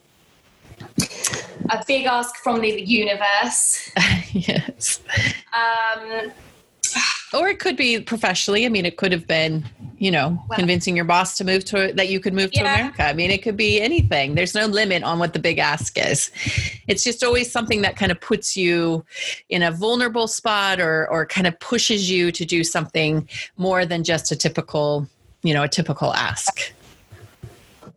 A big ask from the universe. (laughs) Yes. Um, or it could be professionally. I mean, it could have been, you know, well, convincing your boss to move to that you could move to. America. I mean, it could be anything. There's no limit on what the big ask is. It's just always something that kind of puts you in a vulnerable spot or or kind of pushes you to do something more than just a typical, you know, a typical ask.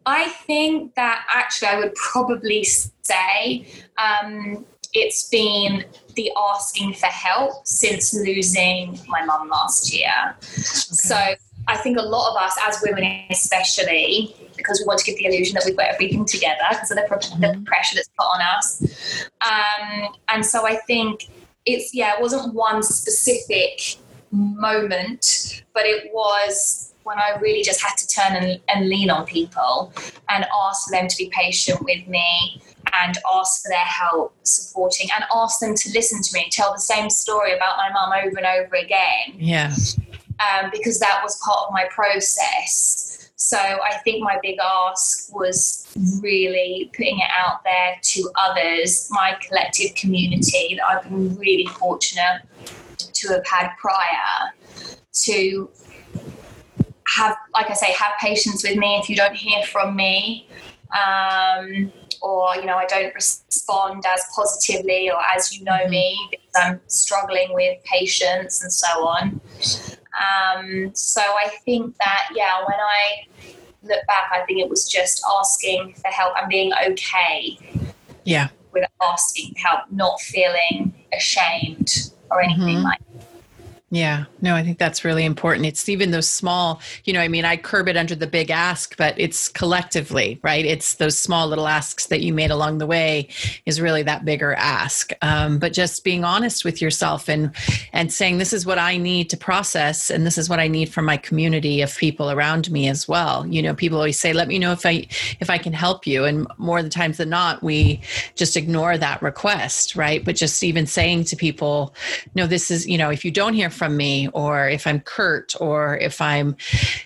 I think that actually I would probably say um, it's been the asking for help since losing my mum last year. Okay. So I think a lot of us, as women especially, because we want to give the illusion that we've got everything together because of the, mm-hmm. the, pressure that's put on us. Um, and so I think it's, yeah, it wasn't one specific moment, but it was when I really just had to turn and, and lean on people and ask them to be patient with me and ask for their help supporting and ask them to listen to me, and tell the same story about my mum over and over again. Yeah. Um, because that was part of my process. So I think my big ask was really putting it out there to others, my collective community that I've been really fortunate to have had prior to have, like I say, have patience with me if you don't hear from me. Um, or you know I don't respond as positively or as you know mm-hmm. me because I'm struggling with patience and so on. Um, so I think that yeah, when I look back, I think it was just asking for help and being okay. Yeah. With asking for help, not feeling ashamed or anything mm-hmm. like yeah, no, I think that's really important. It's even those small, you know, I mean, I curb it under the big ask, but it's collectively, right? It's those small little asks that you made along the way is really that bigger ask. Um, but just being honest with yourself and and saying this is what I need to process, and this is what I need from my community of people around me as well. You know, people always say, "Let me know if I if I can help you," and more the times than not, we just ignore that request, right? But just even saying to people, "No, this is you know, if you don't hear." from me or if i'm curt or if i'm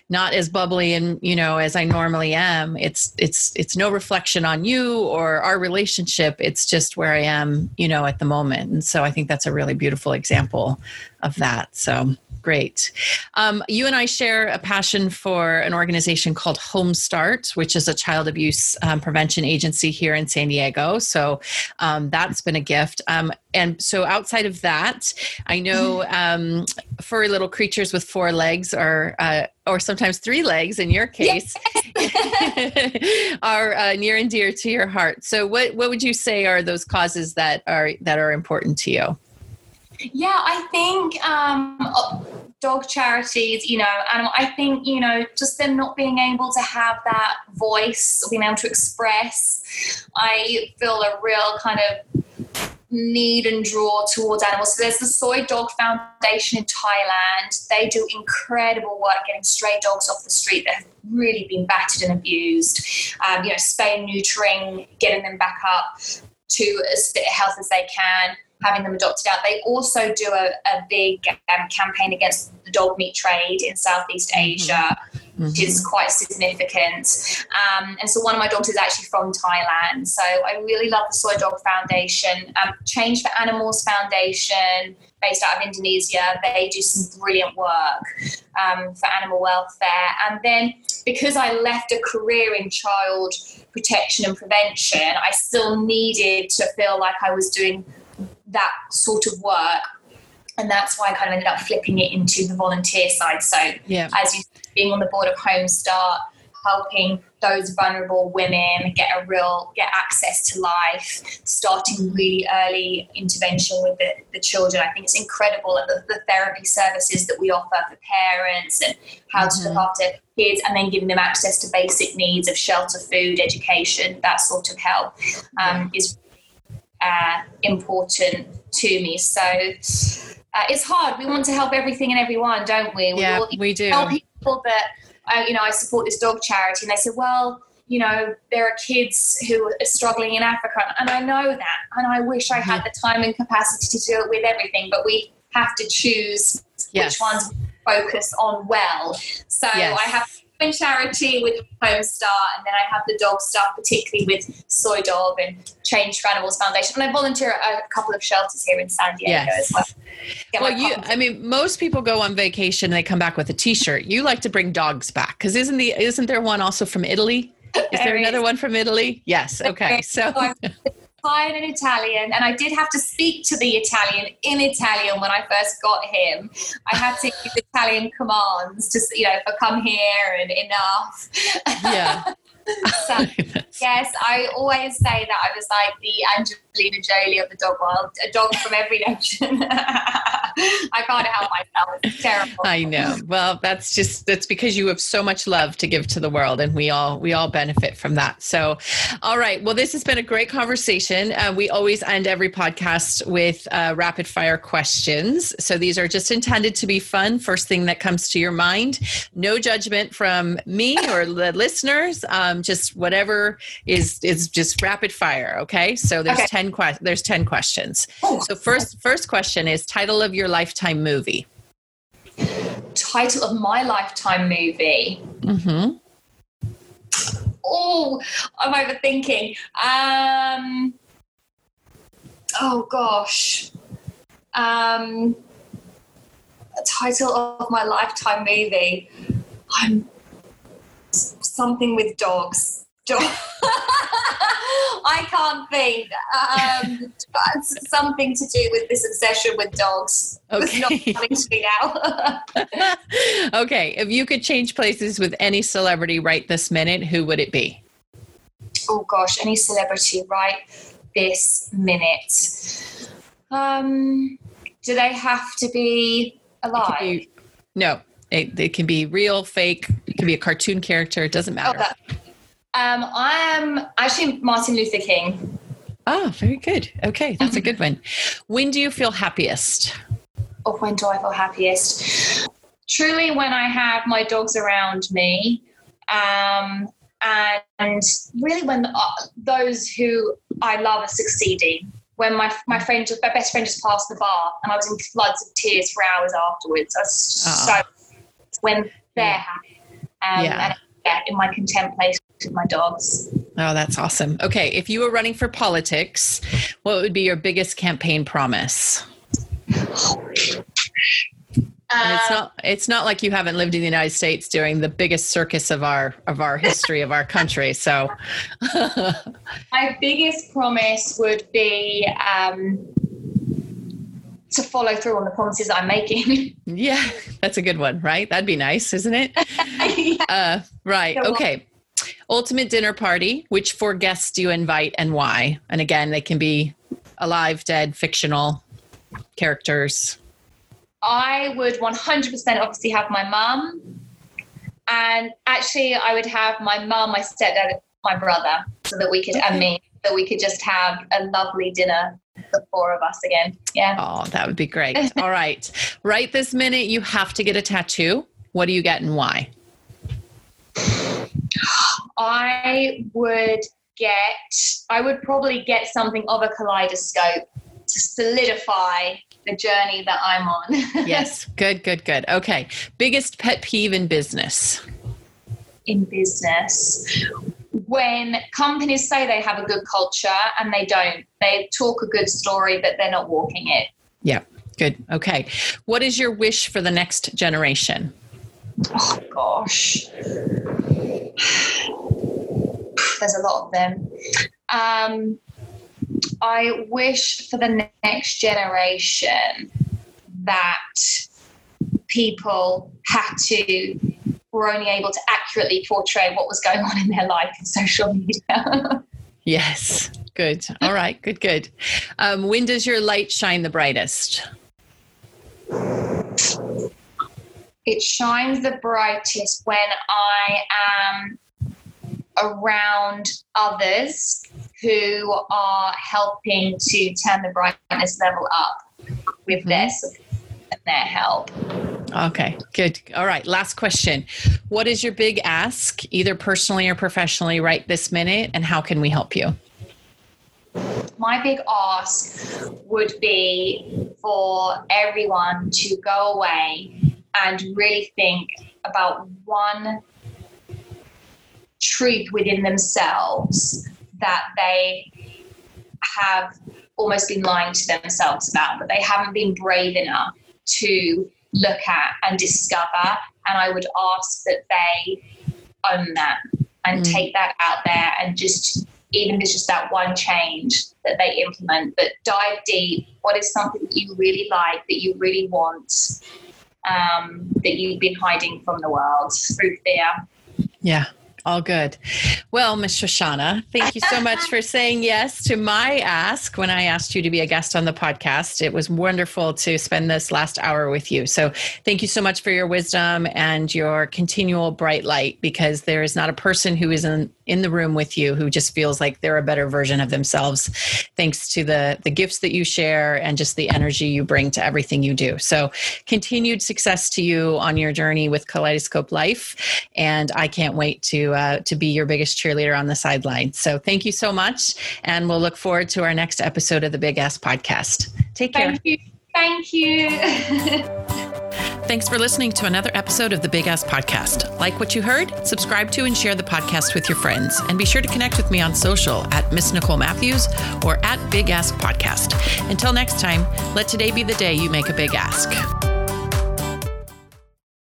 not as bubbly and you know as i normally am it's it's it's no reflection on you or our relationship. It's just where i am you know at the moment. And so i think that's a really beautiful example of that. So great. Um, you and I share a passion for an organization called Home Start, which is a child abuse um, prevention agency here in San Diego. So um, that's been a gift. Um, and so outside of that, I know (laughs) um, furry little creatures with four legs are. Uh, or sometimes three legs in your case yes. (laughs) are uh, near and dear to your heart so what what would you say are those causes that are that are important to you yeah, I think um, dog charities, you know, and I think, you know, just them not being able to have that voice, being able to express, I feel a real kind of need and draw towards animals. So there's the Soi Dog Foundation in Thailand. They do incredible work getting stray dogs off the street that have really been battered and abused. Um, you know, spay neutering, getting them back up to as fit health as they can having them adopted out. They also do a, a big um, campaign against the dog meat trade in Southeast mm-hmm. Asia, mm-hmm. which is quite significant. Um, and so one of my dogs is actually from Thailand. So I really love the Soi Dog Foundation. Um, Change for Animals Foundation, based out of Indonesia, they do some brilliant work um, for animal welfare. And then because I left a career in child protection and prevention, I still needed to feel like I was doing that sort of work and that's why I kind of ended up flipping it into the volunteer side. So, yeah. as you being on the board of Home Start, helping those vulnerable women get a real get access to life, starting really early intervention with the, the children. I think it's incredible the, the therapy services that we offer for parents and how mm-hmm. to look after kids, and then giving them access to basic needs of shelter, food, education, that sort of help um, is uh, important to me. So, uh, it's hard. We want to help everything and everyone, don't we? we yeah, we do. Tell people that uh, you know I support this dog charity, and they say, well, you know, there are kids who are struggling in Africa, and I know that, and I wish I had mm-hmm. the time and capacity to do it with everything, but we have to choose yes. which ones focus on well. So yes. I have in charity with Home Start, and then I have the dog stuff, particularly with Soi Dog and Change for Animals Foundation. And I volunteer at a couple of shelters here in San Diego yes. as well. Get well, you, I mean, most people go on vacation and they come back with a T-shirt. You like to bring dogs back because isn't the isn't there one also from Italy? Is there another one from Italy? Yes. Okay. So oh, (laughs) Italian and Italian, and I did have to speak to the Italian in Italian when I first got him. I had to use Italian commands to, you know, for come here and enough. Yeah. (laughs) so, (laughs) yes, I always say that I was like the Angelina Jolie of the dog world, a dog from every nation. (laughs) I can't help myself. It's terrible. I know. Well, that's just that's because you have so much love to give to the world, and we all we all benefit from that. So, all right. Well, this has been a great conversation. Uh, we always end every podcast with uh, rapid fire questions. So these are just intended to be fun. First thing that comes to your mind. No judgment from me or the listeners. Um, just whatever is is just rapid fire. Okay. So there's okay. ten que- there's ten questions. Oh, so first first question is title of your lifetime movie? Title of my lifetime movie. Mm-hmm. Oh, I'm overthinking. Um, oh gosh. Um, title of my lifetime movie. I'm something with dogs. (laughs) (laughs) (laughs) I can't think. Um, something to do with this obsession with dogs. Okay. not coming to me now. (laughs) okay. If you could change places with any celebrity right this minute, who would it be? Oh gosh, any celebrity right this minute. Um, do they have to be alive? Be, no, it, it, can be real, fake. It can be a cartoon character. It doesn't matter. Oh, that, um, I am actually Martin Luther King. Oh, very good. Okay, that's a good one. When do you feel happiest? Or oh, when do I feel happiest? Truly, when I have my dogs around me, um, and really when uh, those who I love are succeeding. When my my friend, my best friend, just passed the bar, and I was in floods of tears for hours afterwards. I was oh. so when they're happy, um, yeah. and yeah, in my contemplation with my dogs. Oh, that's awesome. Okay, if you were running for politics, what would be your biggest campaign promise? And it's not it's not like you haven't lived in the United States during the biggest circus of our of our history of our country. So (laughs) my biggest promise would be um, to follow through on the promises I'm making. (laughs) yeah, that's a good one, right? That'd be nice, isn't it? (laughs) yeah. uh, right. Okay. Ultimate dinner party. Which four guests do you invite and why? And again, they can be alive, dead, fictional characters. I would 100% obviously have my mum. And actually, I would have my mum, my stepdad, my brother, so that we could, okay. and me, that we could just have a lovely dinner, the four of us again. Yeah. Oh, that would be great. (laughs) All right. Right this minute, you have to get a tattoo. What do you get and why? I would get, I would probably get something of a kaleidoscope to solidify the journey that I'm on. (laughs) yes, good, good, good. Okay. Biggest pet peeve in business? In business, when companies say they have a good culture and they don't, they talk a good story, but they're not walking it. Yeah, good. Okay. What is your wish for the next generation? Oh, gosh there's a lot of them. Um, I wish for the next generation that people had to were only able to accurately portray what was going on in their life in social media. (laughs) yes, good. All right, good, good. Um, when does your light shine the brightest? It shines the brightest when I am around others who are helping to turn the brightness level up with mm-hmm. this. their help. Okay, good. All right, last question. What is your big ask, either personally or professionally, right this minute, and how can we help you? My big ask would be for everyone to go away and really think about one truth within themselves that they have almost been lying to themselves about, that they haven't been brave enough to look at and discover. And I would ask that they own that and mm. take that out there and just, even if it's just that one change that they implement, but dive deep. What is something that you really like, that you really want, um, that you've been hiding from the world through fear? Yeah. All good. Well, Miss Shoshanna, thank you so much for (laughs) saying yes to my ask when I asked you to be a guest on the podcast. It was wonderful to spend this last hour with you. So, thank you so much for your wisdom and your continual bright light because there is not a person who is in, in the room with you who just feels like they're a better version of themselves thanks to the the gifts that you share and just the energy you bring to everything you do. So, continued success to you on your journey with Kaleidoscope Life and I can't wait to uh, to be your biggest cheerleader on the sideline. So thank you so much, and we'll look forward to our next episode of the Big Ask Podcast. Take care. Thank you. Thanks for listening to another episode of the Big Ask Podcast. Like what you heard? Subscribe to and share the podcast with your friends. And be sure to connect with me on social at Miss Nicole Matthews or at Big Ask Podcast. Until next time, let today be the day you make a big ask.